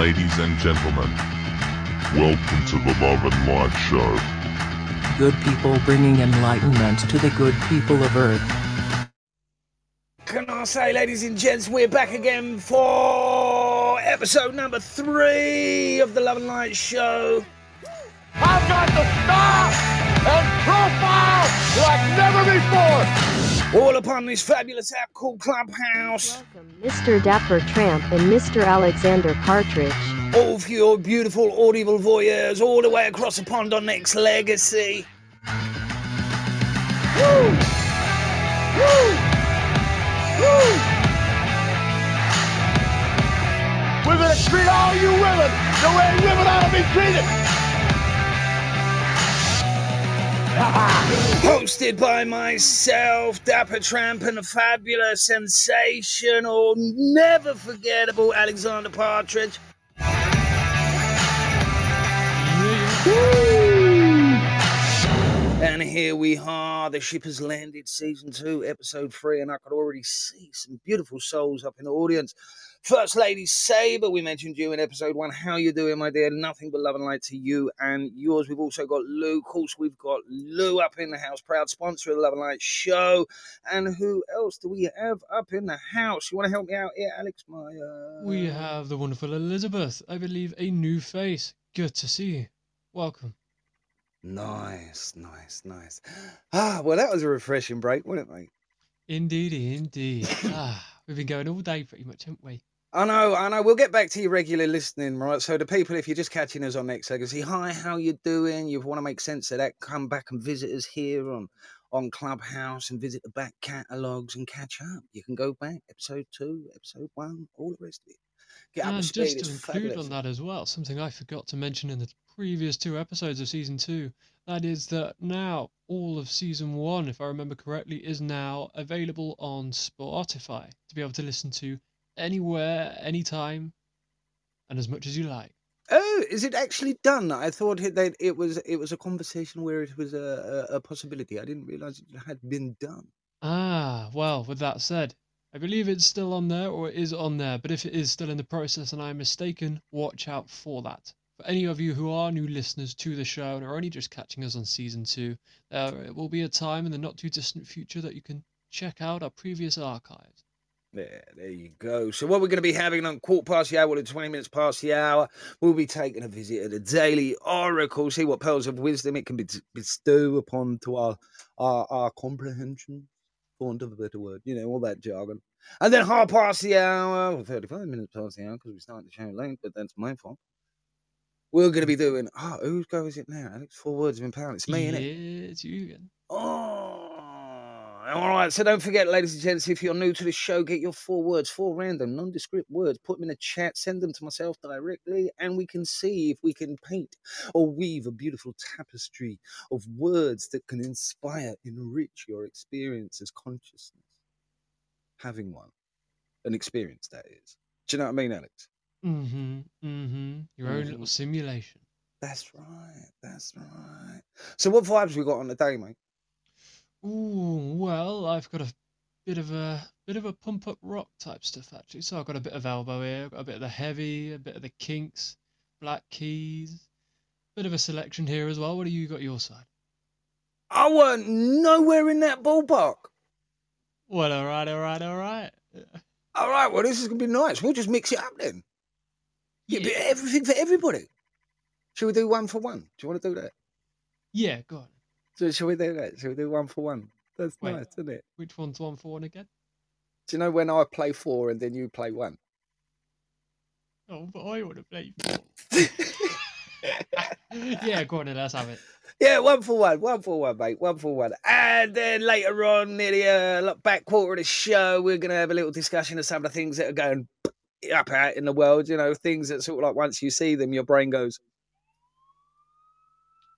Ladies and gentlemen, welcome to the Love and Light Show. Good people bringing enlightenment to the good people of Earth. Can I say, ladies and gents, we're back again for episode number three of the Love and Light Show. I've got the style and profile like never before. All upon this fabulous app called Clubhouse. Welcome, Mr. Dapper Tramp and Mr. Alexander Partridge. All for your beautiful audible voyeurs all the way across the pond on Nexx Legacy. Woo! Woo! Woo! We're gonna treat all you women the way women ought to be treated. Hosted by myself, Dapper Tramp, and the fabulous, sensational, never forgettable Alexander Partridge. And here we are. The ship has landed, season two, episode three, and I could already see some beautiful souls up in the audience. First Lady Saber, we mentioned you in episode one. How you doing, my dear? Nothing but love and light to you and yours. We've also got Lou. Of course, we've got Lou up in the house, proud sponsor of the Love and Light show. And who else do we have up in the house? You want to help me out here, Alex? My uh... We have the wonderful Elizabeth. I believe a new face. Good to see you. Welcome. Nice, nice, nice. Ah, well, that was a refreshing break, wasn't it, mate? Indeed, indeed. ah, we've been going all day pretty much, haven't we? I know, I know. We'll get back to your regular listening, right? So the people, if you're just catching us on Nexx Legacy, hi, how you doing? You want to make sense of that? Come back and visit us here on on Clubhouse and visit the back catalogues and catch up. You can go back episode two, episode one, all the rest of it. Get up and mm, speed. just to include fabulous. on that as well, something I forgot to mention in the previous two episodes of season two. That is that now all of season one, if I remember correctly, is now available on Spotify to be able to listen to anywhere, anytime, and as much as you like. Oh, is it actually done? I thought it, that it was it was a conversation where it was a, a, a possibility. I didn't realize it had been done. Ah, well, with that said, I believe it's still on there or it is on there, but if it is still in the process and I'm mistaken, watch out for that. For any of you who are new listeners to the show and are only just catching us on season two, there will be a time in the not too distant future that you can check out our previous archives. There, there you go. So what we're going to be having on quarter past the hour, well, at 20 minutes past the hour, we'll be taking a visit at the Daily Oracle, see what pearls of wisdom it can be bestow upon to our, our, our comprehension, for want of a better word, you know, all that jargon. And then half past the hour, or 35 minutes past the hour, because we started the show late, but that's my fault. We're going to be doing, oh, whose go is it now? Alex, four words of empowerment. It's me, yeah, innit? it's you again. Oh, all right. So don't forget, ladies and gents, if you're new to the show, get your four words, four random, nondescript words, put them in the chat, send them to myself directly, and we can see if we can paint or weave a beautiful tapestry of words that can inspire, enrich your experience as consciousness. Having one, an experience that is. Do you know what I mean, Alex? Mm-hmm, mm-hmm. Your own Mhm. little simulation. That's right. That's right. So, what vibes we got on the day, mate? Ooh, well, I've got a bit of a bit of a pump up rock type stuff actually. So I've got a bit of elbow here, I've got a bit of the heavy, a bit of the kinks, black keys, bit of a selection here as well. What do you got your side? I weren't nowhere in that ballpark. Well, all right, all right, all right. All right, well, this is gonna be nice. We'll just mix it up then. Yeah, Yeah, everything for everybody. Shall we do one for one? Do you want to do that? yeah, go on. So shall we do that? Shall we do one for one? That's Wait. nice, isn't it? Which one's one for one again? Do you know when I play four and then you play one? Oh, but I want to play four. yeah, go on then, let's have it. yeah, one for one, one for one, mate, one for one. And then later on, near the uh, back quarter of the show, we're gonna have a little discussion of some of the things that are going up out in the world. You know, things that sort of like once you see them, your brain goes,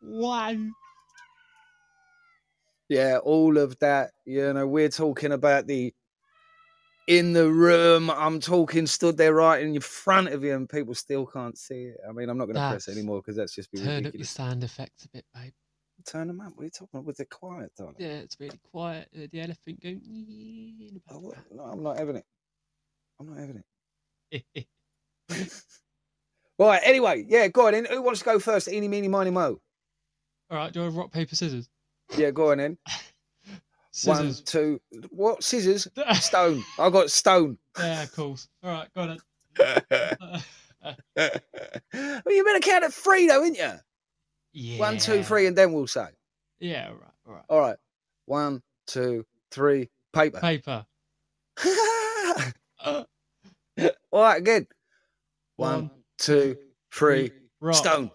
One. Yeah, all of that. You know, we're talking about the in the room. I'm talking stood there right in front of you, and people still can't see it. I mean, I'm not going to press anymore because that's just be Turn up your sound effects a bit, babe. Turn them up. What are you talking about? Was it quiet, darling? Yeah, it's really quiet. Uh, the elephant going in Oh. No, I'm not having it. I'm not having it. Right. Anyway, yeah. Go on. Who wants to go first? Eeny, meeny, miny, mo. All right, do you want rock paper scissors? Yeah. Go on then. One, two. What? Scissors. Stone. I got stone. yeah, of course. All right, got it. Well, you better count at three, though, ain't you? yeah. One, two, three, and then we'll say. Yeah, all right, all right. All right. One, two, three. Paper. Paper. All right. Again. One, One, two, three. rock. Stone.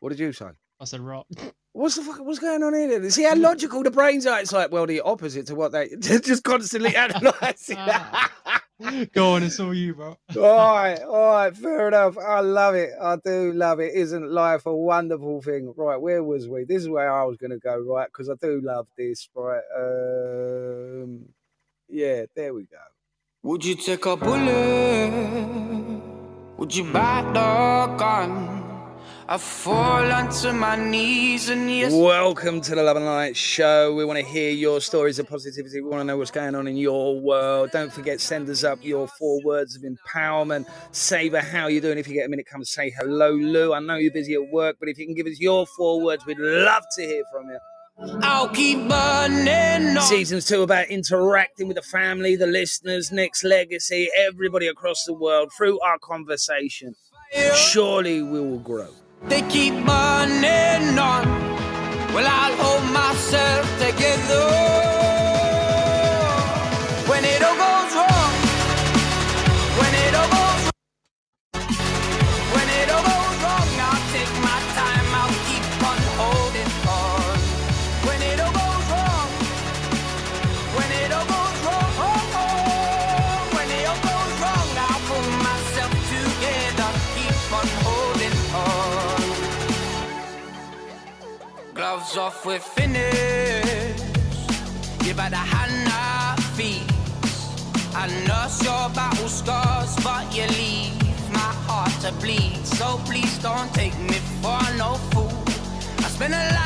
What did you say? I said rock. What's the fuck? What's going on here? Then? See how logical the brains are. It's like, well, the opposite to what they just constantly analysing. go on, it's all you, bro. all right, all right, fair enough. I love it. I do love it. Isn't life a wonderful thing? Right, where was we? This is where I was going to go, right? Because I do love this, right? Um, yeah, there we go. Would you take a bullet? Would you buy the gun? I fall onto my knees and yes. Welcome to the Love and Light Show. We want to hear your stories of positivity. We want to know what's going on in your world. Don't forget, send us up your four words of empowerment. Saber, how you doing? If you get a minute, come say hello, Lou. I know you're busy at work, but if you can give us your four words, we'd love to hear from you. I'll keep burning on. Seasons two about interacting with the family, the listeners, Nexx Legacy, everybody across the world through our conversation. Surely we will grow. They keep burning on. Well, I'll hold myself together. Gloves off, we're finished. Her the hand I feed. I nurse your battle scars, but you leave my heart to bleed. So please don't take me for no fool. I spent a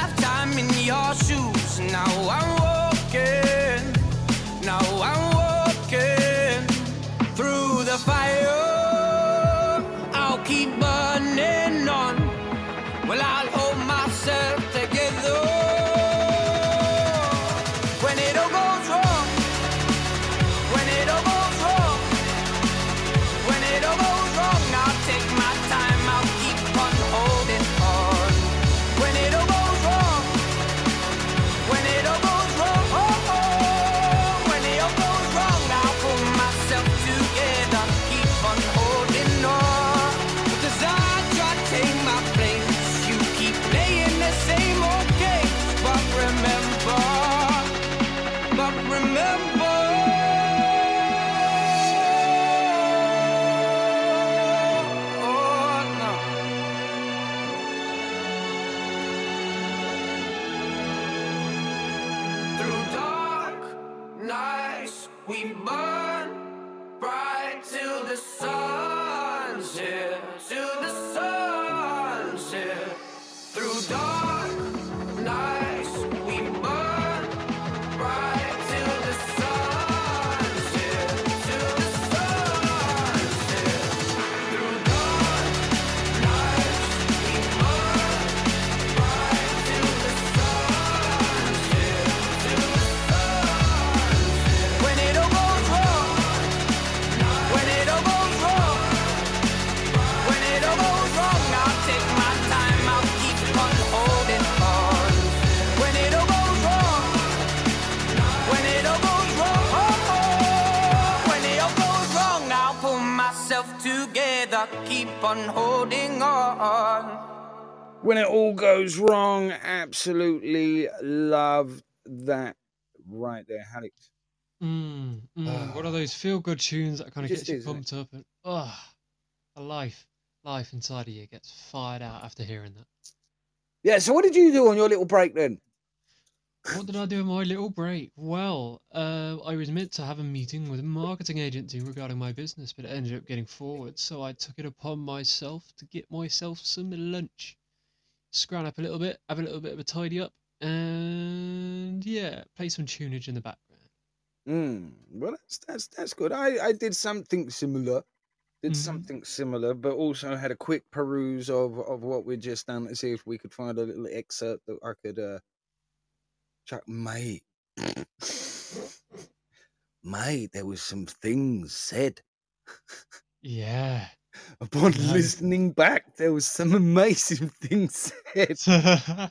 together. Keep on holding on. When it all goes wrong, absolutely love that right there, Alex. Mm, mm, one of those feel good tunes that kind of Ah. just gets you is, isn't it? pumped up and oh, the life, life inside of you gets fired out after hearing that. Yeah, so what did you do on your little break then? What did I do in my little break? Well, uh, I was meant to have a meeting with a marketing agency regarding my business, but it ended up getting forward, so I took it upon myself to get myself some lunch, scrounge up a little bit, have a little bit of a tidy up, and yeah, play some tunage in the background. Mm, well, that's that's that's good. I I did something similar did Mhm. something similar, but also had a quick peruse of of what we'd just done to see if we could find a little excerpt that I could uh chuck mate. mate, there was some things said. Yeah. Upon No. listening back, there was some amazing things said.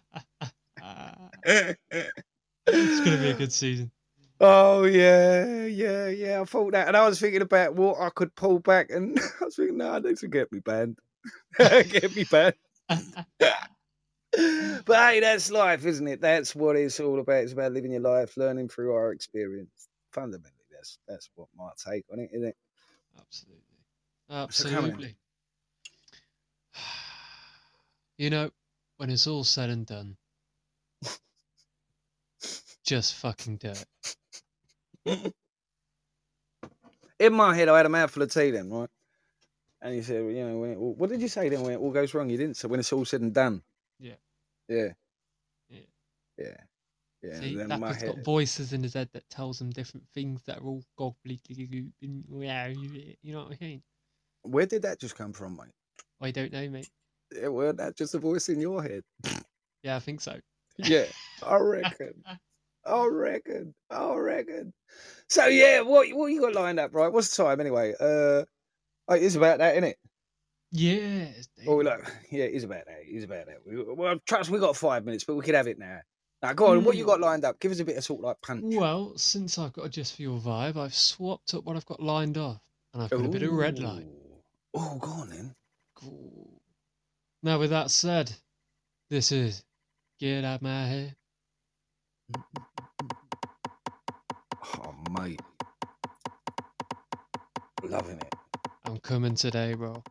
it's gonna be a good season. Oh yeah, yeah, yeah. I thought that, and I was thinking about what I could pull back, and I was thinking, no, this will get me banned. get me banned. but hey, that's life, isn't it? That's what it's all about. It's about living your life, learning through our experience. Fundamentally, that's that's what my take on it, isn't it? Absolutely. So. Absolutely. You know, when it's all said and done, just fucking do it. In my head, I had a mouthful of tea then, right? And you said, you know, when it, what did you say then when it all goes wrong? You didn't say when it's all said and done. Yeah. Yeah. Yeah. Yeah. Yeah. See, then that my has got voices in his head that tells him different things that are all gobbledygook. and yeah, You you know what I mean? Where did that just come from, mate? I don't know, mate. Yeah, well, that's just a voice in your head. Yeah, I think so. Yeah, I reckon. I reckon. I reckon. So yeah, what what you got lined up, right? What's the time anyway? Uh, oh, it's about that, isn't it? Yeah. Oh, look, yeah, it is about that. It is about that. We, well, trust we got five minutes, but we could have it now. Now, go on. What you got lined up? Give us a bit of sort of like punch. Well, since I've got a just for your vibe, I've swapped up what I've got lined off, and I've got a bit of red light. Oh, go on then. Cool. Now, with that said, this is Get Out My Head. Oh, mate, loving it. I'm coming today, bro.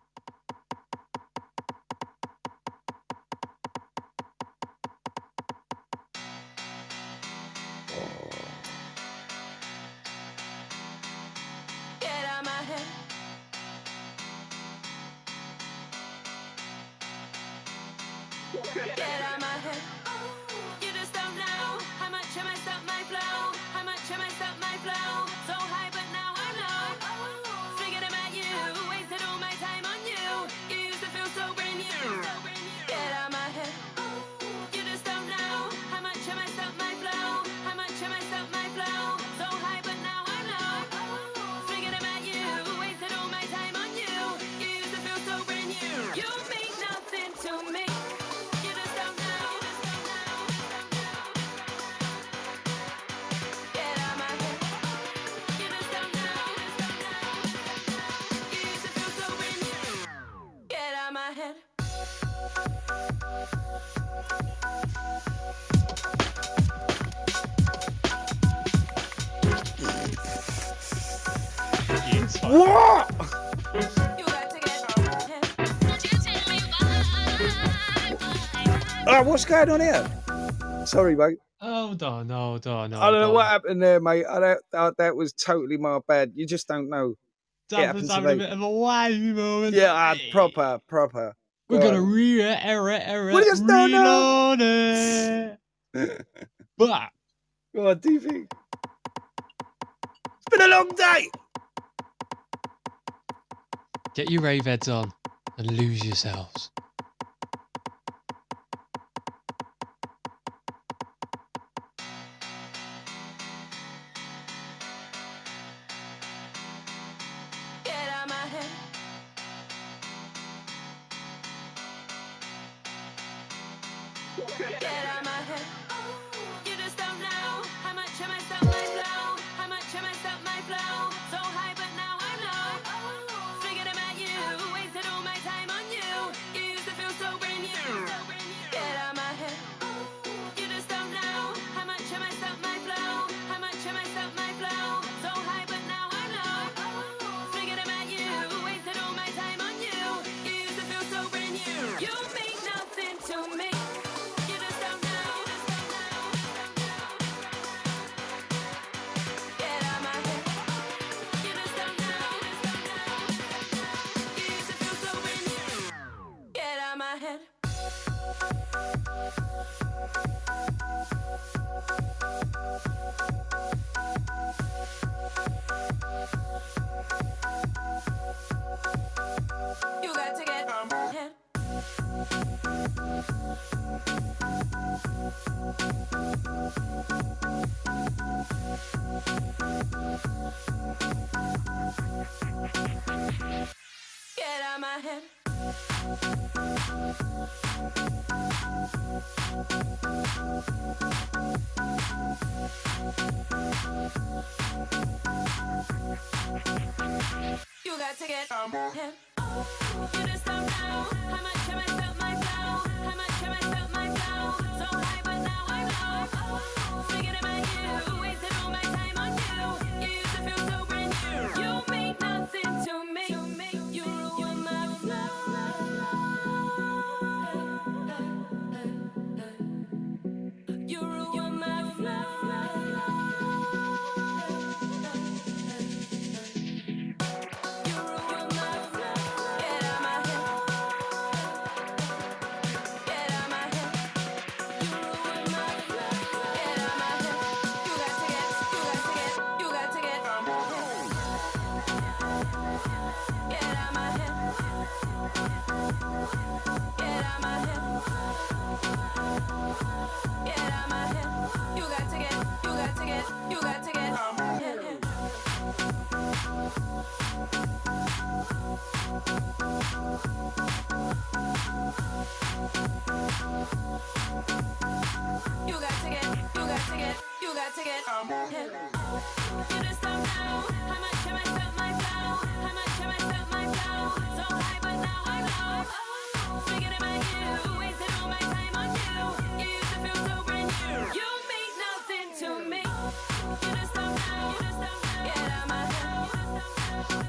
What? You got to get out my head. Oh, what's going on here? Sorry, mate. Hold on, hold on, I don't know what happened there, mate. I don't. I, that was totally my bad. You just don't know. Dad happened was to having a me. bit of a wavy moment. Yeah, uh, Hey. proper, proper. We're Go gonna on. re error, error, We just don't know. reload it. But Go on, TV. It's been a long day. Get your rave heads on and lose yourselves. Got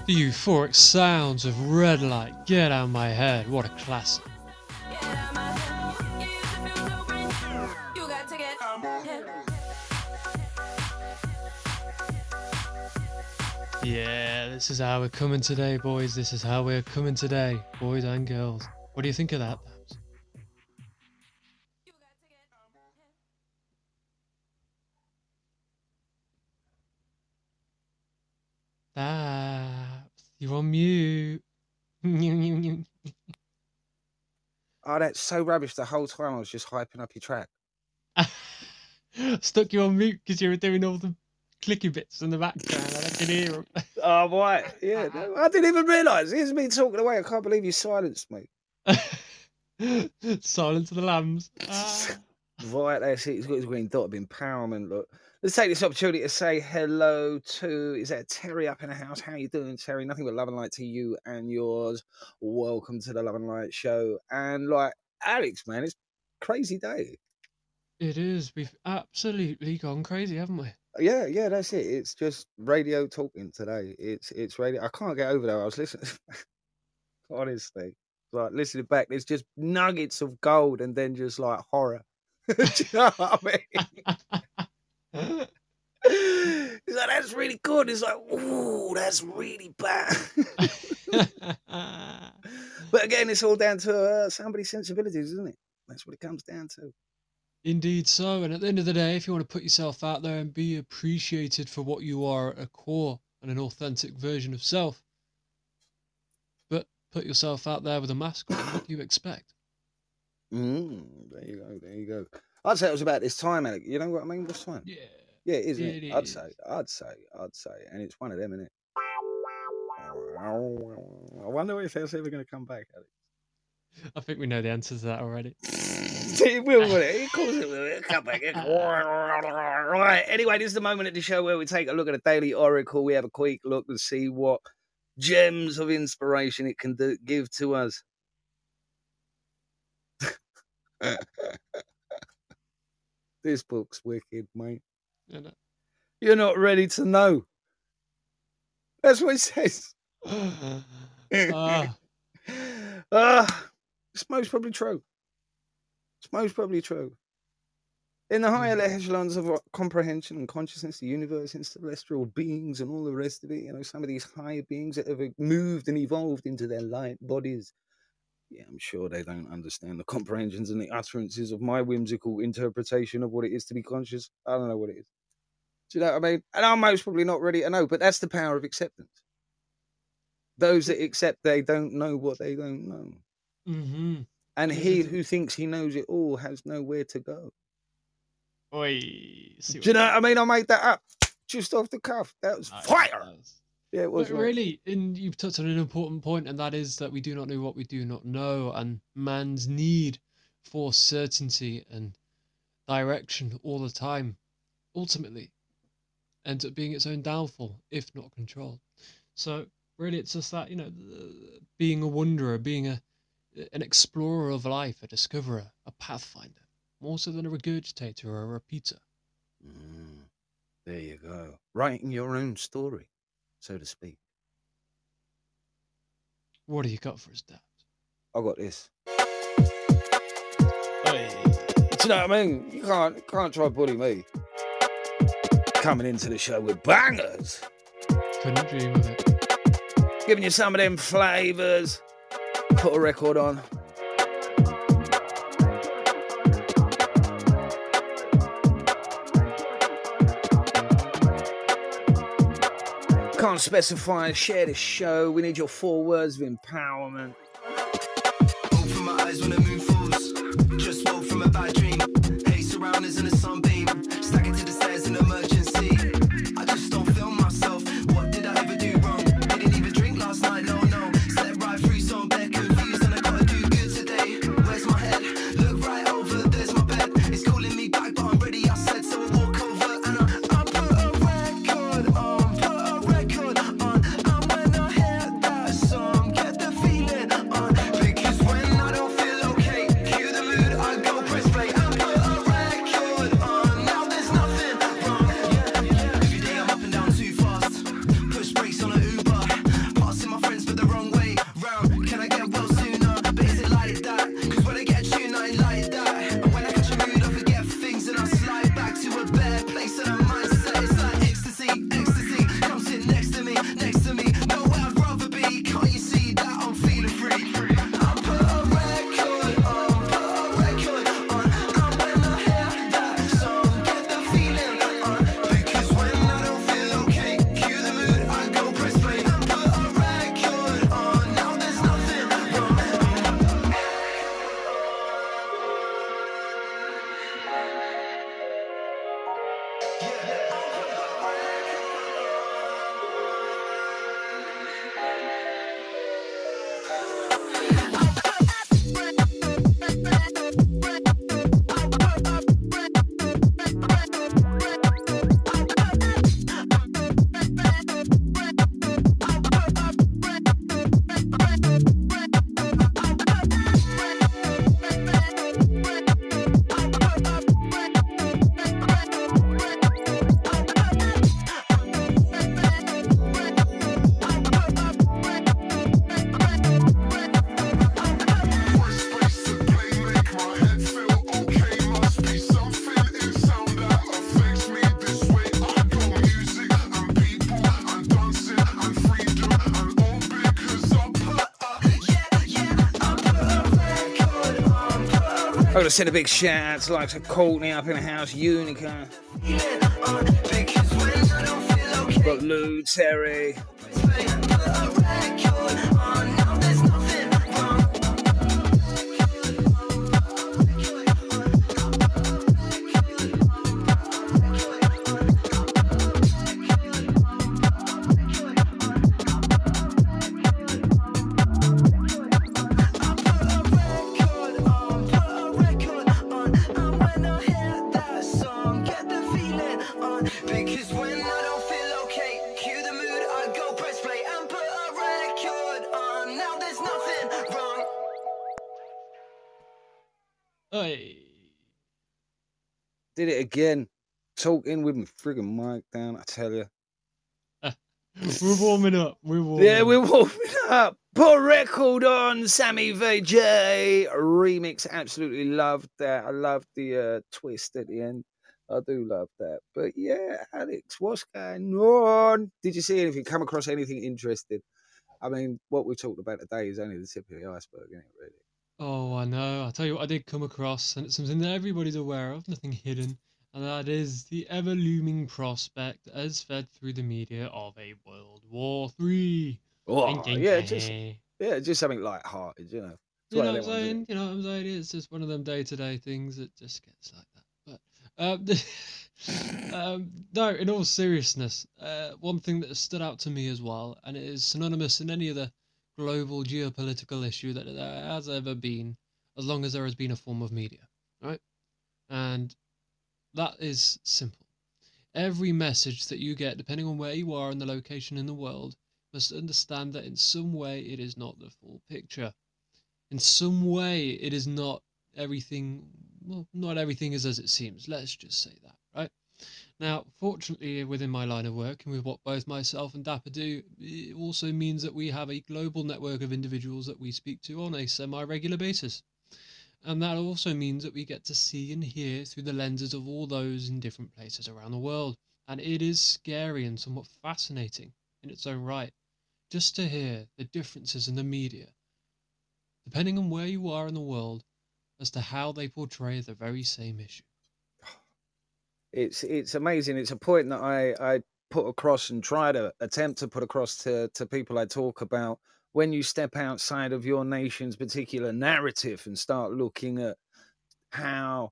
The euphoric sounds of Red Light, Get Out My Head, what a classic. Yeah, this is how we're coming today, boys. This is how we're coming today, boys and girls. What do you think of that? Babs, you're on mute. Oh, that's so rubbish. The whole time I was just hyping up your track. Stuck you on mute because you were doing all the clicky bits in the background. I can hear 'em. Oh, right. Yeah. no, I didn't even realise. Here's me talking away. I can't believe you silenced me. Silence of the Lambs. Ah. Right, that's it. It's got his green dot of empowerment. Look, let's take this opportunity to say hello to is that Terry up in the house? How you doing, Terry? Nothing but love and light to you and yours. Welcome to the Love and Light Show. And like Alex, man, it's crazy day. It is. We've absolutely gone crazy, haven't we? Yeah, yeah, that's it. It's just radio talking today. It's it's radio. I can't get over that. I was listening. Honestly, like listening back, there's just nuggets of gold and then just like horror. Do you know what I mean? He's like, that's really good. He's like, ooh, that's really bad. but again, it's all down to uh, somebody's sensibilities, isn't it? That's what it comes down to. Indeed so. And at the end of the day, if you want to put yourself out there and be appreciated for what you are at a core and an authentic version of self, but put yourself out there with a mask on, what do you expect? Mm, there you go. There you go. I'd say it was about this time, Alec. You know what I mean? What's time? Yeah. Yeah, it is, isn't It it? I'd is. say. I'd say. I'd say. And it's one of them, isn't it? I wonder if that's ever going to come back, Alex. I think we know the answer to that already. it will, will it? Of course it will. It'll come back. Right. Anyway, this is the moment of the show where we take a look at a daily oracle. We have a quick look and see what gems of inspiration it can do, give to us. this book's wicked, mate. You're not ready to know. That's what it says. Ah, Ah, it's most probably true. It's most probably true. In the higher echelons of uh, comprehension and consciousness, the universe and celestial beings and all the rest of it, you know, some of these higher beings that have uh, moved and evolved into their light bodies. Yeah, I'm sure they don't understand the comprehensions and the utterances of my whimsical interpretation of what it is to be conscious. I don't know what it is. Do you know what I mean? And I'm most probably not ready to know, but that's the power of acceptance. Those that accept they don't know what they don't know. hmm And he who thinks he knows it all has nowhere to go. Oi. Do you know what what I mean? I made that up just off the cuff. That was Nice, fire. nice. Yeah, it was. But really, and you've touched on an important point, and that is that we do not know what we do not know, and man's need for certainty and direction all the time, ultimately, ends up being its own downfall if not controlled. So really, it's just that you know, being a wanderer, being a an explorer of life, a discoverer, a pathfinder, more so than a regurgitator or a repeater. Mm, there you go. Writing your own story, so to speak. What do you got for us, Dad? I got this. Do you know what I mean? You can't you can't try bully me. Coming into the show with bangers, Couldn't dream of it. giving you some of them flavors. Put a record on. Can't specify. Share the show. We need your four words of empowerment. Send a big shout out to like to Courtney up in the house, Unica. Got Lou, Terry. Again. Talking with my friggin' mic down, I tell you. We're warming up. We're warming Yeah, we're warming up. Put a record on, Sammy VJ remix. Absolutely loved that. I love the uh, twist at the end. I do love that. But yeah, Alex, what's going on? Did you see anything? Come across anything interesting? I mean, what we talked about today is only the tip of the iceberg, isn't it? Really? Oh, I know. I'll tell you what I did come across, and it's something that everybody's aware of, nothing hidden, and that is the ever looming prospect, as fed through the media, of a World War Three. Oh, yeah, just yeah, just something light-hearted, you know. It's You know what I'm ones, saying? You know what I'm saying? It's just one of them day to day things that just gets like that. But um, um, no, in all seriousness, uh, one thing that has stood out to me as well, and it is synonymous in any other global geopolitical issue that there has ever been, as long as there has been a form of media, right? And that is simple. Every message that you get, depending on where you are and the location in the world, must understand that in some way it is not the full picture. In some way, it is not everything. Well, not everything is as it seems. Let's just say that, right? Now, fortunately, within my line of work and with what both myself and Dapper do, it also means that we have a global network of individuals that we speak to on a semi regular basis. And that also means that we get to see and hear through the lenses of all those in different places around the world. And it is scary and somewhat fascinating in its own right, just to hear the differences in the media, depending on where you are in the world, as to how they portray the very same issue. It's it's amazing. It's a point that I I put across and try to attempt to put across to to people I talk about. When you step outside of your nation's particular narrative and start looking at how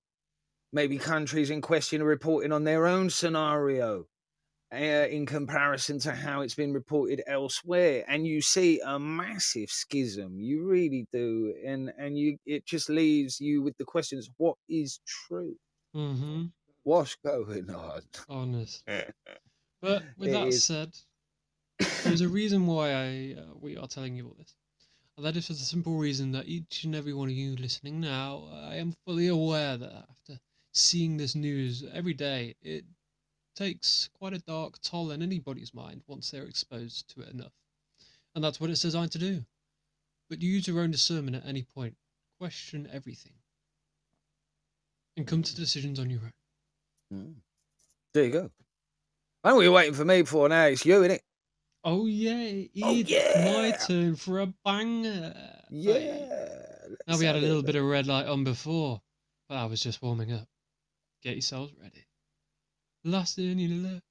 maybe countries in question are reporting on their own scenario uh, in comparison to how it's been reported elsewhere and you see a massive schism you really do and and you it just leaves you with the questions what is true Mm-hmm. what's going on Honest. But with It that is. said, there's a reason why I uh, we are telling you all this. And that is for the simple reason that each and every one of you listening now, I am fully aware that after seeing this news every day, it takes quite a dark toll in anybody's mind once they're exposed to it enough. And that's what it's designed to do. But use your own discernment at any point. Question everything. And come to decisions on your own. Mm. there you go I know what you're waiting for me for now it's you innit? Oh yeah, Oh, yeah. my turn for a banger. Oh, yeah Now let's we had a little bit of red light on before, but I was just warming up. Get yourselves ready. Lost in your love.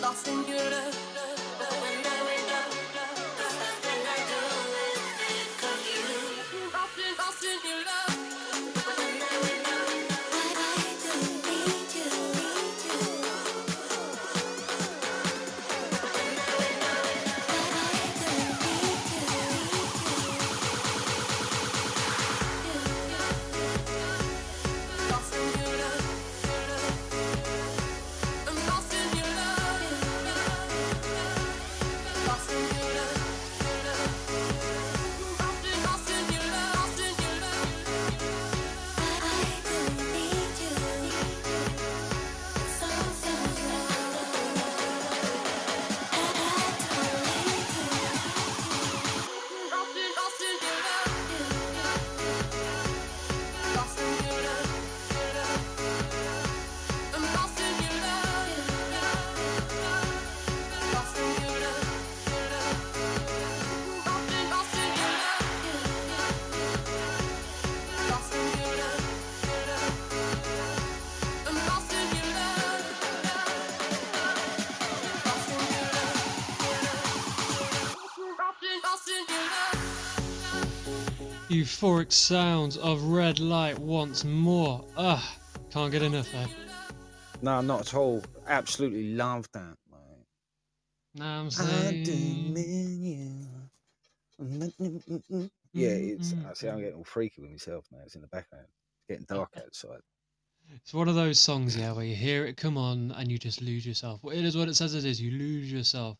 Lost in your love. Euphoric sounds of red light once more. Ah, can't get enough, Ed. No, not at all. Absolutely love that, mate. Now I'm saying. Yeah, it's. I see. I'm getting all freaky with myself now. It's in the background. It's getting dark outside. It's one of those songs, yeah, where you hear it come on and you just lose yourself. Well, it is what it says it is. You lose yourself.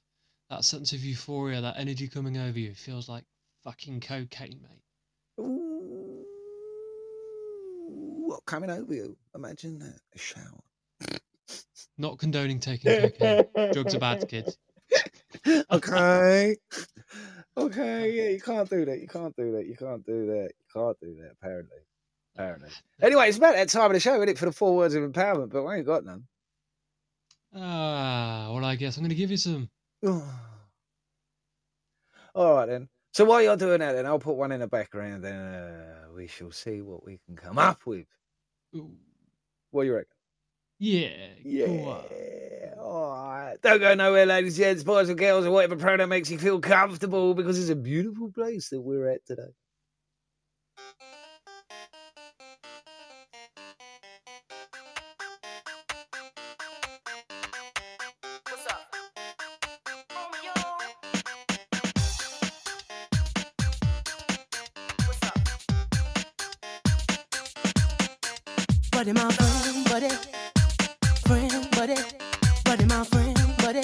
That sense of euphoria, that energy coming over you, feels like fucking cocaine, mate. Ooh, what coming over you? Imagine that. A shower. Not condoning taking cocaine. Drugs are bad, kids. okay. Okay, yeah, you can't do that. You can't do that. You can't do that. You can't do that, apparently. Apparently. Anyway, it's about that time of the show, isn't it, for the four words of empowerment, but I ain't got none. Ah, well, I guess I'm going to give you some. All right, then. So while you're doing that, then I'll put one in the background, and uh, we shall see what we can come up with. Ooh, What do you reckon? yeah, Yeah. All right. Don't go nowhere, ladies, gents, boys and girls, or whatever pronoun makes you feel comfortable, because it's a beautiful place that we're at today. Buddy, my friend, buddy, friend, buddy, buddy, my friend, buddy.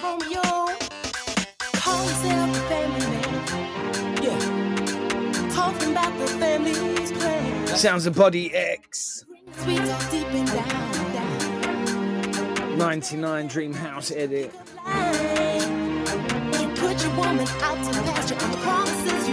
Romeo, call yourself a family man. Yeah, talking about the family's plans. Sounds of Body X. Sweet deep and down, down 99 Dream House edit. You put your woman out to pasture, and promises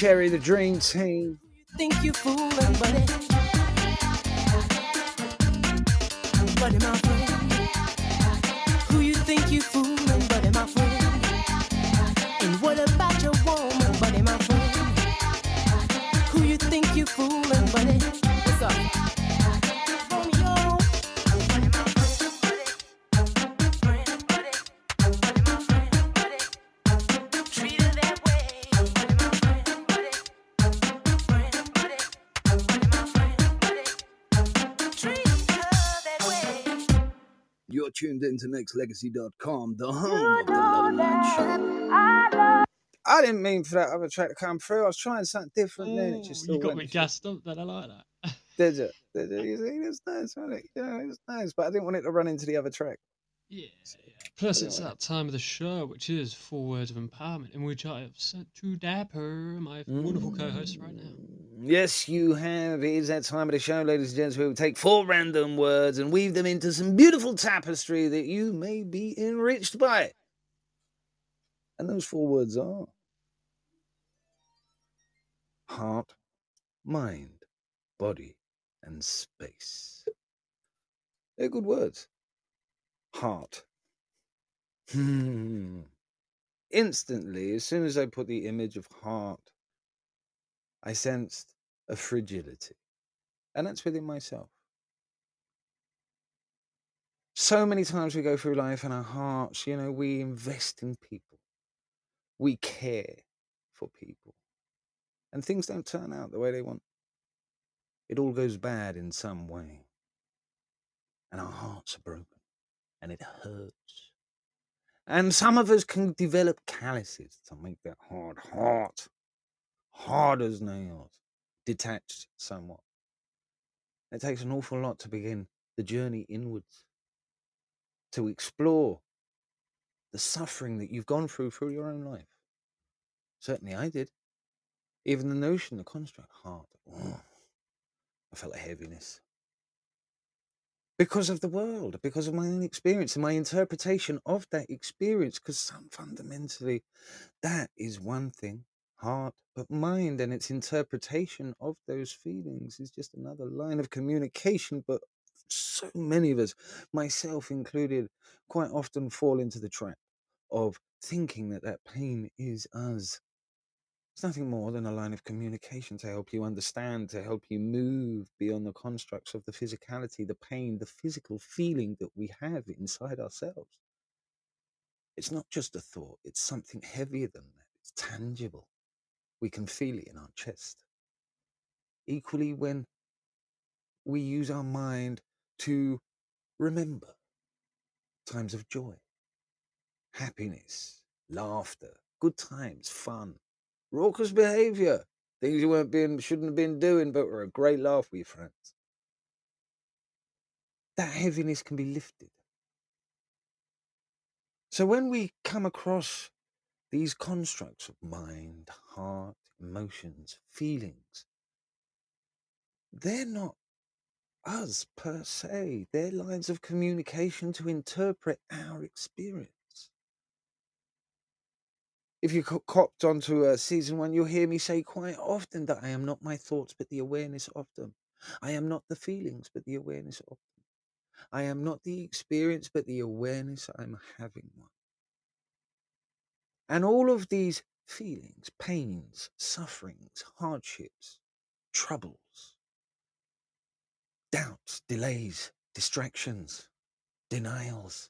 Cherry, the Dream Team. You're tuned into nexxlegacy.com, the home of the Love and Light Show. I didn't mean for that other track to come through. I was trying something different then. It just mm, you got me went- gassed up then, I like that. Did it? Did it? You see, it's nice, wasn't it? You know, it was nice, but I didn't want it to run into the other track. Yeah, yeah. Plus, it's that time of the show, which is Four Words of Empowerment, in which I have sent to Dapper, my wonderful co host right now. Mm. Yes, you have. It is that time of the show, ladies and gents, where we take four random words and weave them into some beautiful tapestry that you may be enriched by. And those four words are heart, mind, body, and space. They're good words. Heart. Hmm. Instantly, as soon as I put the image of heart, I sensed a fragility. And that's within myself. So many times we go through life and our hearts, you know, we invest in people, we care for people, and things don't turn out the way they want. It all goes bad in some way. And our hearts are broken, and it hurts. And some of us can develop calluses to make that hard heart hard as nails, detached somewhat. It takes an awful lot to begin the journey inwards, to explore the suffering that you've gone through through your own life. Certainly I did. Even the notion, the construct, heart, oh, I felt a heaviness. Because of the world, because of my own experience and my interpretation of that experience, because fundamentally, that is one thing heart, but mind and its interpretation of those feelings is just another line of communication. But so many of us, myself included, quite often fall into the trap of thinking that that pain is us. It's nothing more than a line of communication to help you understand, to help you move beyond the constructs of the physicality, the pain, the physical feeling that we have inside ourselves. It's not just a thought, it's something heavier than that. It's tangible. We can feel it in our chest. Equally, when we use our mind to remember times of joy, happiness, laughter, good times, fun, raucous behavior, things you weren't being, shouldn't have been doing, but were a great laugh with your friends. That heaviness can be lifted. So when we come across these constructs of mind, heart, emotions, feelings, they're not us per se. They're lines of communication to interpret our experience. If you co- copped onto a season one, you'll hear me say quite often that I am not my thoughts, but the awareness of them. I am not the feelings, but the awareness of them. I am not the experience, but the awareness I'm having one. And all of these feelings, pains, sufferings, hardships, troubles, doubts, delays, distractions, denials,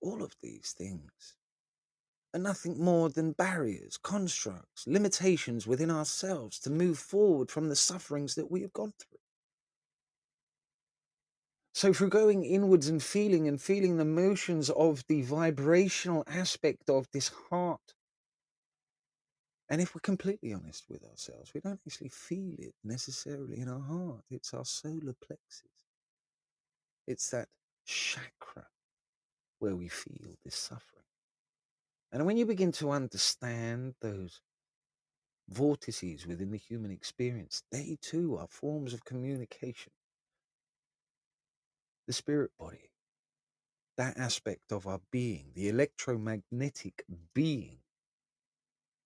all of these things are nothing more than barriers, constructs, limitations within ourselves to move forward from the sufferings that we have gone through. So, through going inwards and feeling and feeling the motions of the vibrational aspect of this heart, and if we're completely honest with ourselves, we don't actually feel it necessarily in our heart. It's our solar plexus. It's that chakra where we feel this suffering. And when you begin to understand those vortices within the human experience, they too are forms of communication. The spirit body, that aspect of our being, the electromagnetic being,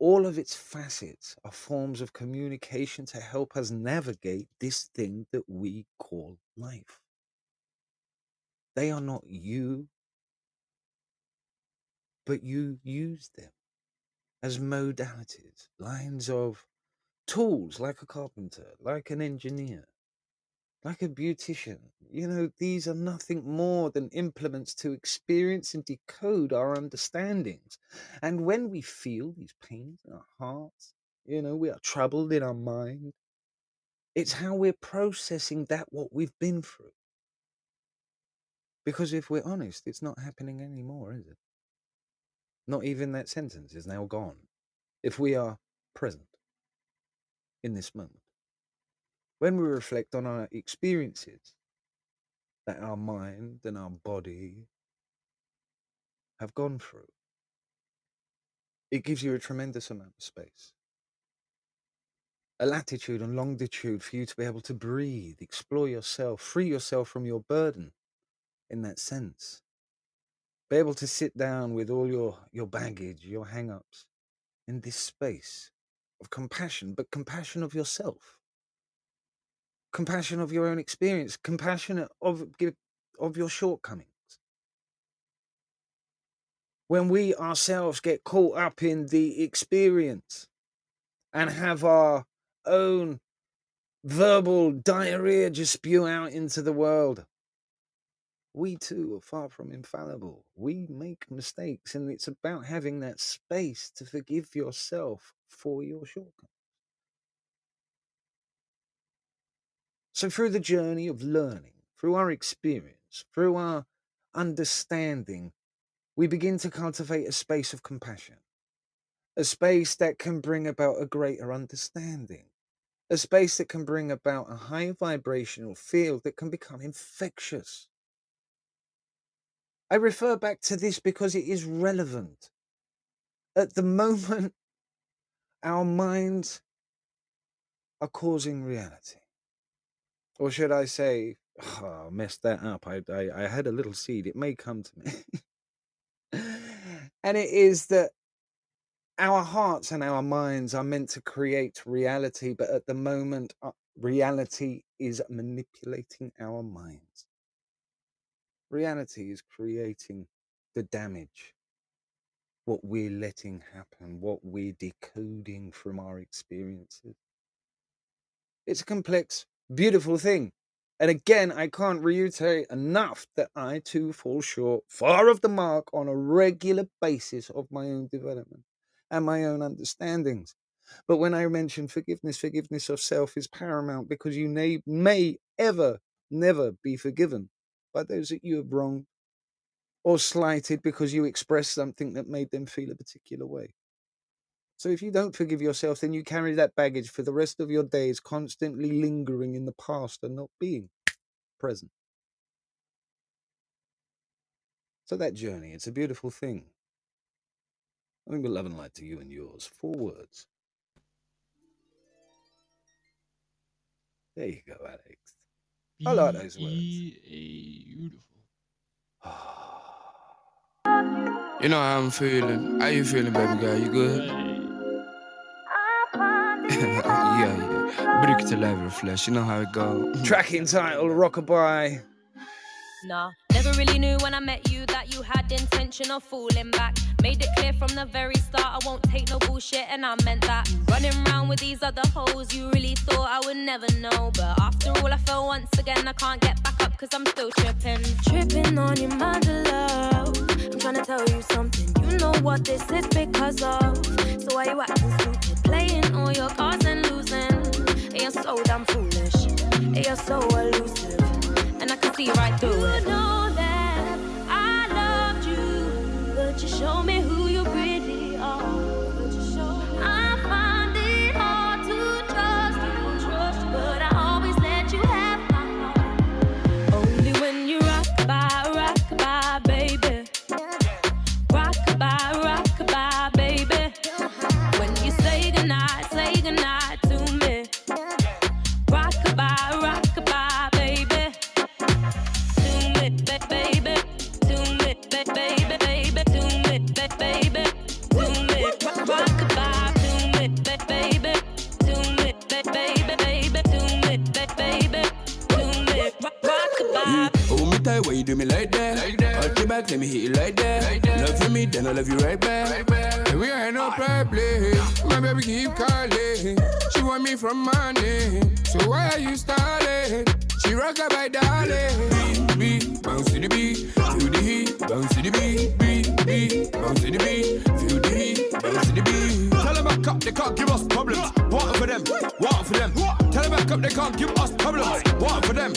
all of its facets are forms of communication to help us navigate this thing that we call life. They are not you, but you use them as modalities, lines of tools like a carpenter, like an engineer, like a beautician. You know, these are nothing more than implements to experience and decode our understandings. And when we feel these pains in our hearts, you know, we are troubled in our mind, it's how we're processing that what we've been through. Because if we're honest, it's not happening anymore, is it? Not even that sentence is now gone. If we are present in this moment, when we reflect on our experiences that our mind and our body have gone through, it gives you a tremendous amount of space. a latitude and longitude for you to be able to breathe, explore yourself, free yourself from your burden in that sense. Be able to sit down with all your, your baggage, your hang ups in this space of compassion, but compassion of yourself, compassion of your own experience, compassion of, of your shortcomings. When we ourselves get caught up in the experience and have our own verbal diarrhea just spew out into the world, we too are far from infallible. We make mistakes, and it's about having that space to forgive yourself for your shortcomings. So, through the journey of learning, through our experience, through our understanding, we begin to cultivate a space of compassion, a space that can bring about a greater understanding, a space that can bring about a high vibrational field that can become infectious. I refer back to this because it is relevant. At the moment, our minds are causing reality. Or should I say, oh, I messed that up. I, I, I had a little seed. It may come to me. and it is that our hearts and our minds are meant to create reality, but at the moment, uh, reality is manipulating our minds. Reality is creating the damage, what we're letting happen, what we're decoding from our experiences. It's a complex, beautiful thing. And again, I can't reiterate enough that I too fall short, far of the mark on a regular basis of my own development and my own understandings. But when I mention forgiveness, forgiveness of self is paramount because you may, may ever, never be forgiven by those that you have wronged or slighted because you expressed something that made them feel a particular way. So if you don't forgive yourself, then you carry that baggage for the rest of your days, constantly lingering in the past and not being present. So that journey, it's a beautiful thing. I think love and light to you and yours. Four words. There you go, Alex. I like those words. Beautiful. Ah. You know how I'm feeling. How you feeling, baby girl? You good? Yeah, yeah. Brick to live flesh. You know how it go. Track entitled Rockabye. Nah, never really knew when I met you that you had intention of falling back. Made it clear from the very start I won't take no bullshit, and I meant that. Running around with these other hoes, you really thought I would never know. But after all, I fell once again, I can't get back up cause I'm still tripping. Tripping on your mother love. I'm trying to tell you something, you know what this is because of. So why you acting stupid? Playing oh, all your cards and losing. You're so damn foolish, you're so elusive and I can see right through it. You know that I loved you, but you show me do me like that? Like that. You back, let me hit you like that. Like that. Love you me, then I love you right back. Right back. And we ain't no problem. My baby keep calling. She want me from morning. So why are you stalling? She rock up by darling. Beat, beat, bounce to the beat. Feel the heat, bounce to the beat. Beat, beat, bounce to the beat. Feel the heat, bounce to the beat. Tell them back up, they can't give us problems. What for them? What for them? Tell them back up, they can't give us problems. What for them?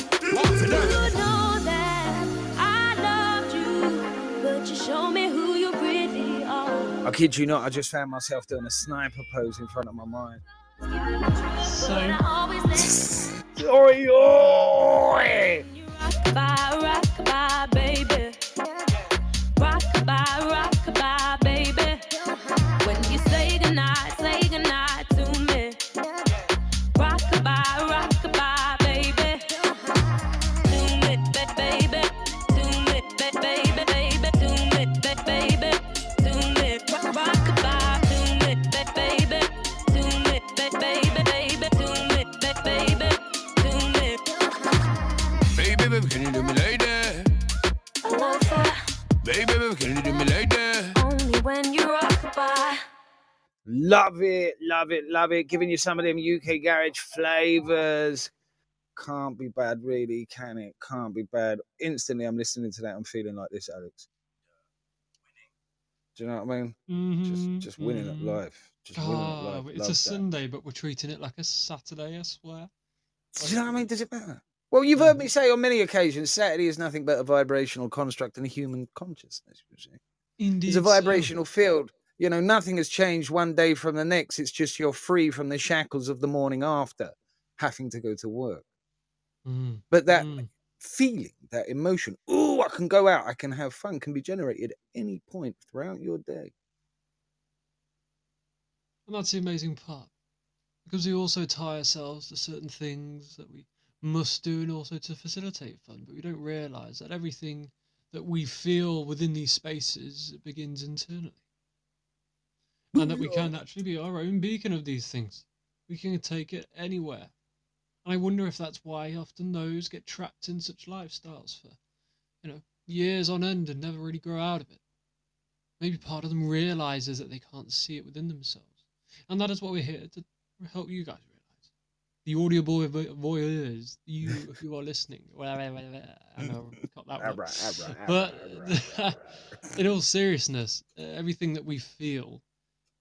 Kid you not, I just found myself doing a sniper pose in front of my mind. I Oi, oi! Rock-a-bye, baby. Rock-a-bye, rock-a-bye, baby. When you say goodnight, Love it, love it, love it. Giving you some of them UK garage flavors. Can't be bad, really, can it? Can't be bad. Instantly, I'm listening to that. I'm feeling like this, Alex. Do you know what I mean? Mhm, Just, just winning at mhm. life. Just winning at life. it's Love a that. Sunday, but we're treating it like a Saturday, I swear. Do you know what I mean? Does it matter? Well, you've heard me say on many occasions, Saturday is nothing but a vibrational construct in a human consciousness. You see, Indeed. it's a so. vibrational field. You know, nothing has changed one day from the next. It's just you're free from the shackles of the morning after having to go to work. Mm, But that mm. feeling, that emotion, oh, I can go out, I can have fun, can be generated at any point throughout your day. And that's the amazing part. Because we also tie ourselves to certain things that we must do and also to facilitate fun. But we don't realise that everything that we feel within these spaces begins internally. And that we can actually be our own beacon of these things. We can take it anywhere. And I wonder if that's why often those get trapped in such lifestyles for, you know, years on end and never really grow out of it. Maybe part of them realizes that they can't see it within themselves. And that is what we're here to help you guys realize. The audio boy vo- voyeurs, you who are listening. Well, I know, got that one. But in all seriousness, uh, everything that we feel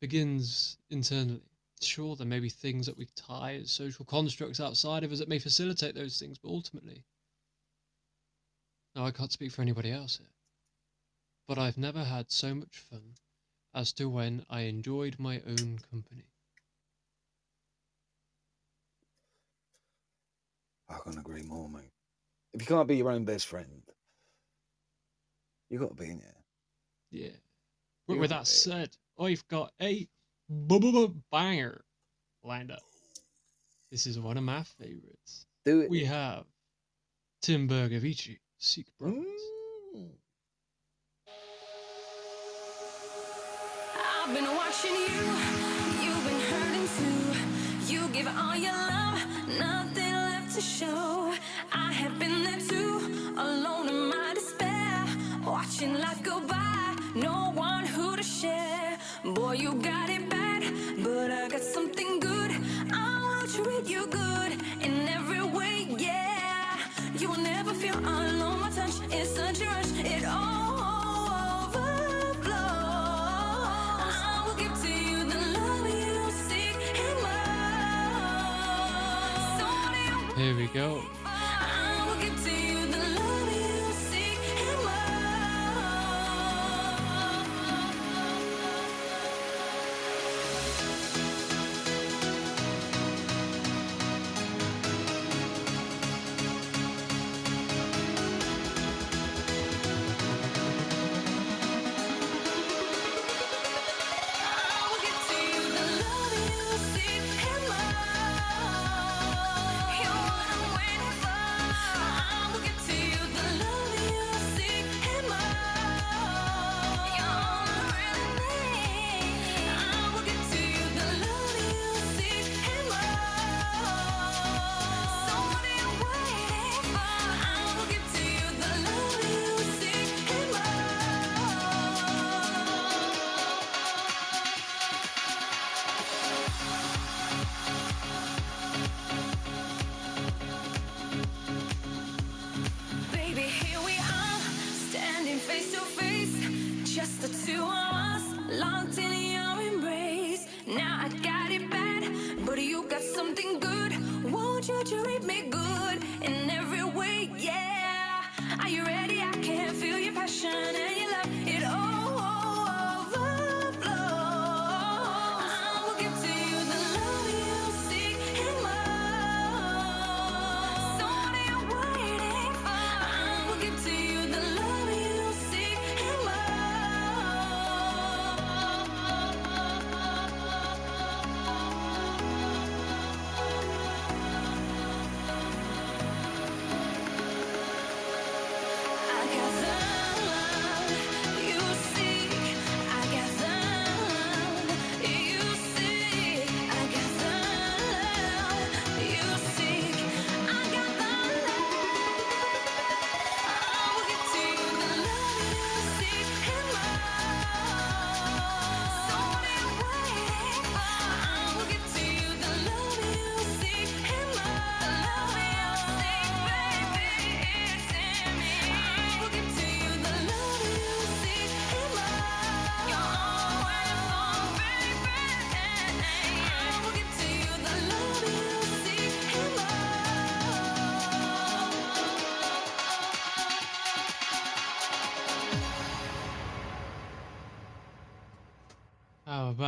begins internally. Sure, there may be things that we tie as social constructs outside of us that may facilitate those things, but ultimately, now I can't speak for anybody else here, but I've never had so much fun as to when I enjoyed my own company. I can't agree more, mate. If you can't be your own best friend, you got to be in there. Yeah. But with that said, I've got a banger lined up. This is one of my favorites. Do it. We have Tim Bergovici, Seek Brothers. Mm. I've been watching you, you've been hurting too. You give all your love, nothing left to show. I have been there too, alone in my despair. Watching life go by, no one who to share. Boy, you got it bad, but I got something good. I will treat you good in every way, yeah. You will never feel alone. My touch is such a rush, it all overflows. I will give to you the love you seek and more. Here we go.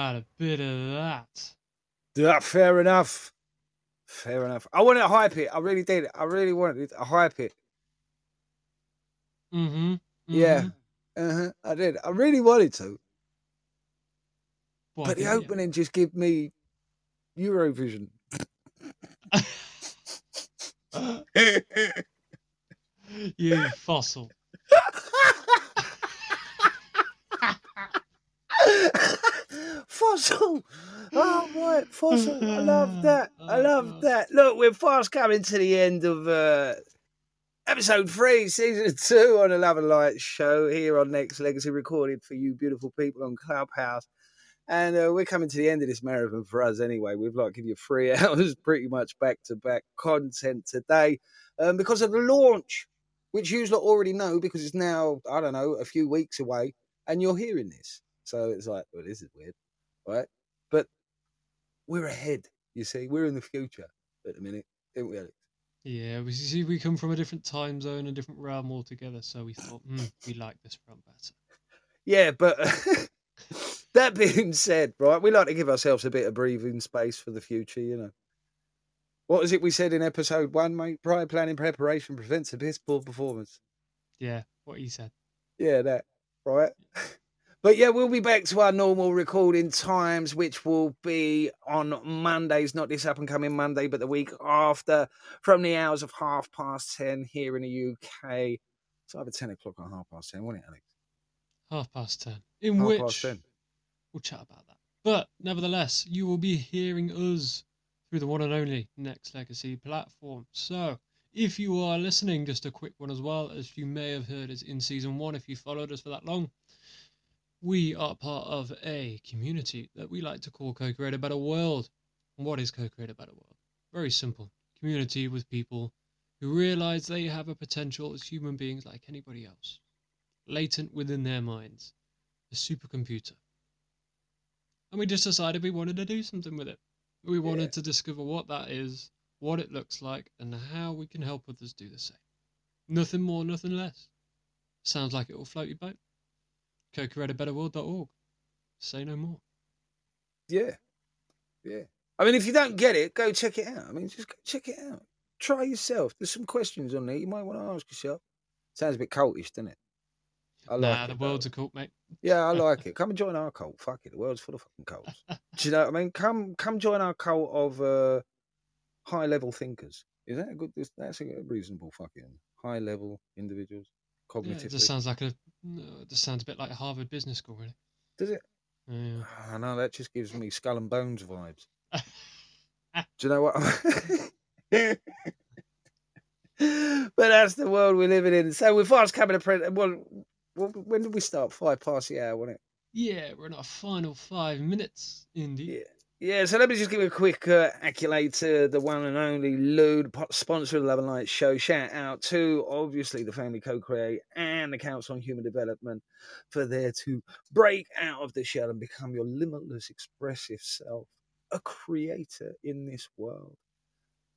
About a bit of that? Yeah, fair enough. Fair enough. I wanted to hype it. I really did. I really wanted to hype it. Mm-hmm. Yeah. Uh-huh. I did. I really wanted to. Why but the opening just gave me Eurovision. you fossil. Fossil. Oh right, fossil. I love that. I love that. Look, we're fast coming to the end of uh episode three, season two on the Love and Light show here on Nexx Legacy, recorded for you beautiful people on Clubhouse. And uh, we're coming to the end of this marathon for us anyway. We've like give you three hours pretty much back to back content today um, because of the launch, which you already know because it's now, I don't know, a few weeks away and you're hearing this. So it's like, well, this is weird, right? But we're ahead, you see. We're in the future at the minute, ain't we, Alex? Yeah, we see we come from a different time zone, a different realm altogether. So we thought, hmm, we like this realm better. Yeah, but that being said, right, we like to give ourselves a bit of breathing space for the future, you know. What was it we said in episode one, mate? Prior planning preparation prevents a piss poor performance. Yeah, what you said. Yeah, that, right? But yeah, we'll be back to our normal recording times, which will be on Mondays, not this up and coming Monday, but the week after, from the hours of half past 10 here in the UK. It's either 10 o'clock or half past 10, wasn't it, Alex? Half past ten. In Half which past 10. we'll chat about that. But nevertheless, you will be hearing us through the one and only Nexx Legacy platform. So if you are listening, just a quick one as well, as you may have heard us in season one, if you followed us for that long. We are part of a community that we like to call Co Create a Better World. And what is Co Create a Better World? Very simple. Community with people who realize they have a potential as human beings like anybody else, latent within their minds, a supercomputer. And we just decided we wanted to do something with it. We wanted Yeah. to discover what that is, what it looks like, and how we can help others do the same. Nothing more, nothing less. Sounds like it will float your boat. co-createabetterworld.org. Say no more. Yeah. Yeah. I mean, if you don't get it, go check it out. I mean, just go check it out. Try yourself. There's some questions on there you might want to ask yourself. Sounds a bit cultish, doesn't it? I like nah, it, the though. world's a cult, mate. Yeah, I like it. Come and join our cult. Fuck it. The world's full of fucking cults. Do you know what I mean? Come come join our cult of uh, high level thinkers. Is that a good that's a reasonable fucking high level individuals? Yeah, Cognitively. it just sounds like a. No, it just sounds a bit like Harvard Business School, really. Does it? Yeah. Ah, I know that just gives me skull and bones vibes. Do you know what? but that's the world we're living in. So we're fast coming to print. Well, well, when did we start? Five past the hour, wasn't it? Yeah, we're in our final five minutes, indeed. Yeah, so let me just give a quick uh, accolade to the one and only Lude, sponsor of the Love and Light show. Shout out to obviously the Family Co Create and the Council on Human Development for there to break out of the shell and become your limitless, expressive self, a creator in this world.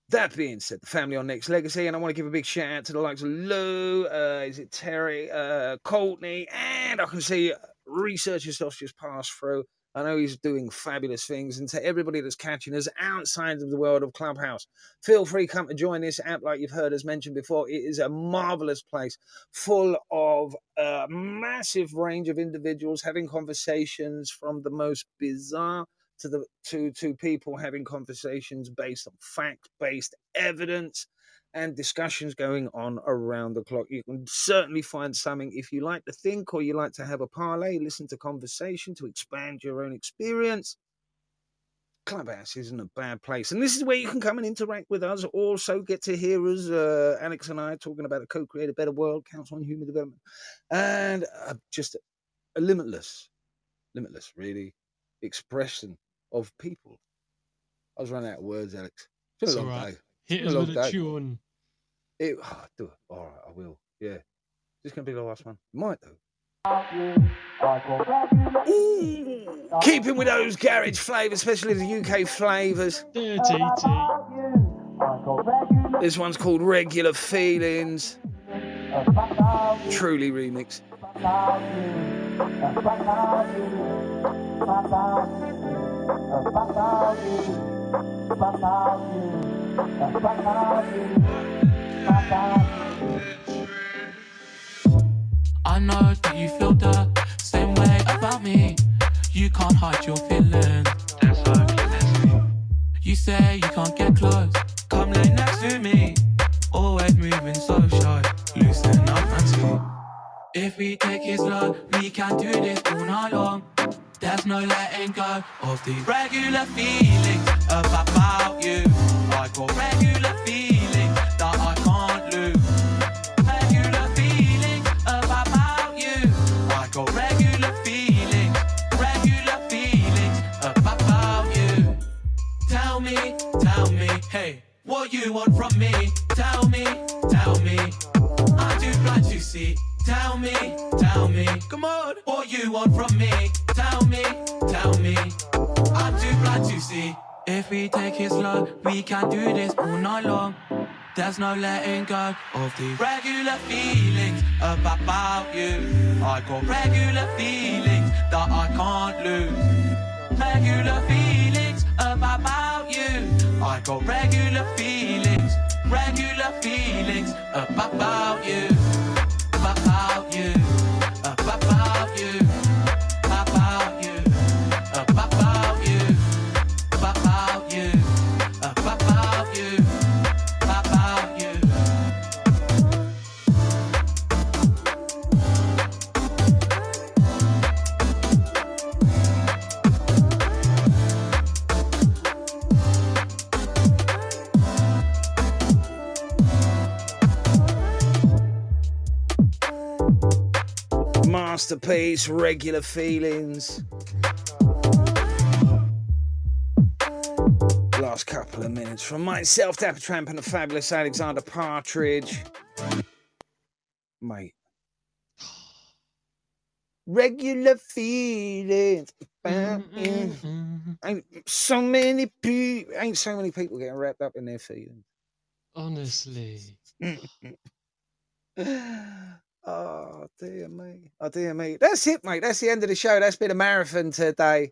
That being said, the family on Nexx Legacy, and I want to give a big shout out to the likes of Lou, uh, is it Terry, uh, Courtney, and I can see researcher stuff just passed through. I know he's doing fabulous things, and to everybody that's catching us outside of the world of Clubhouse, feel free come to join this app. Like you've heard us mention before, it is a marvelous place, full of a massive range of individuals having conversations from the most bizarre to the to to people having conversations based on fact based evidence and discussions going on around the clock. You can certainly find something if you like to think or you like to have a parlay, listen to conversation to expand your own experience. Clubhouse isn't a bad place. And this is where you can come and interact with us. Also, get to hear us, uh, Alex and I, talking about a co create a better world, Council on Human Development, and uh, just a limitless, limitless, really, expression of people. I was running out of words, Alex. It's been a long day. Hit It's us with a tune. It, oh, do it. All right, I will. Yeah. This going to be the last one. Might though. Keeping with those garage flavours, especially the UK flavours. This one's called Regular Feelings. Truly remix. I know that you feel the same way about me. You can't hide your feelings. That's You say you can't get close. Come lay next to me. Always moving so shy. Loosen up and see. If we take it slow, we can do this all night long. There's no letting go of the regular feelings about you. I got regular feeling that I can't lose. Regular feelings about you. I got regular feelings, regular feelings about you. Tell me, tell me, hey, what you want from me? Tell me, tell me. I'm too blind to see. Tell me, tell me, come on, what you want from me? Tell me, tell me. I'm too blind to see. If we take it slow, we can do this all night long. There's no letting go of the regular feelings about you. I got regular feelings that I can't lose. Regular feelings about you. I got regular feelings, regular feelings about you. About you. About you. Masterpiece, regular feelings. Last couple of minutes from myself, Dapper Tramp, and the fabulous Alexander Partridge. Mate. Regular feelings. you. Ain't so many people ain't so many people getting wrapped up in their feelings. Honestly. Oh dear me. Oh dear me. That's it, mate. That's the end of the show. That's been a marathon today.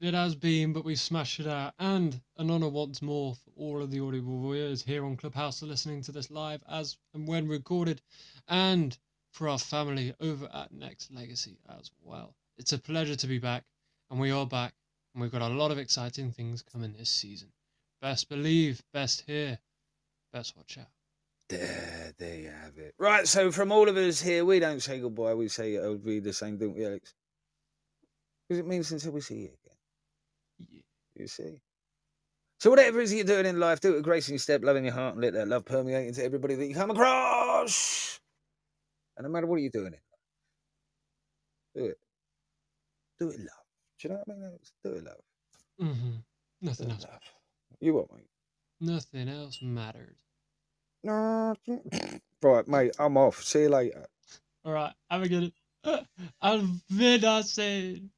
It has been, but we smashed it out. And an honour once more for all of the audible viewers here on Clubhouse are listening to this live as and when recorded, and for our family over at Nexx Legacy as well. It's a pleasure to be back, and we are back, and we've got a lot of exciting things coming this season. Best believe, best hear, best watch out. There, there you have it. Right, so from all of us here, we don't say goodbye. We say it'll be the same, don't we, Alex? Because it means until we see you again. You see? So whatever it is you're doing in life, do it with grace in your step, love in your heart, and let that love permeate into everybody that you come across. And no matter what you're doing in life, do it. Do it love. Do you know what I mean? Alex? Do it love. hmm Nothing else. You what, mate? Nothing else mattered. Right, mate, I'm off. See you later. All right, have a good. Auf Wiedersehen.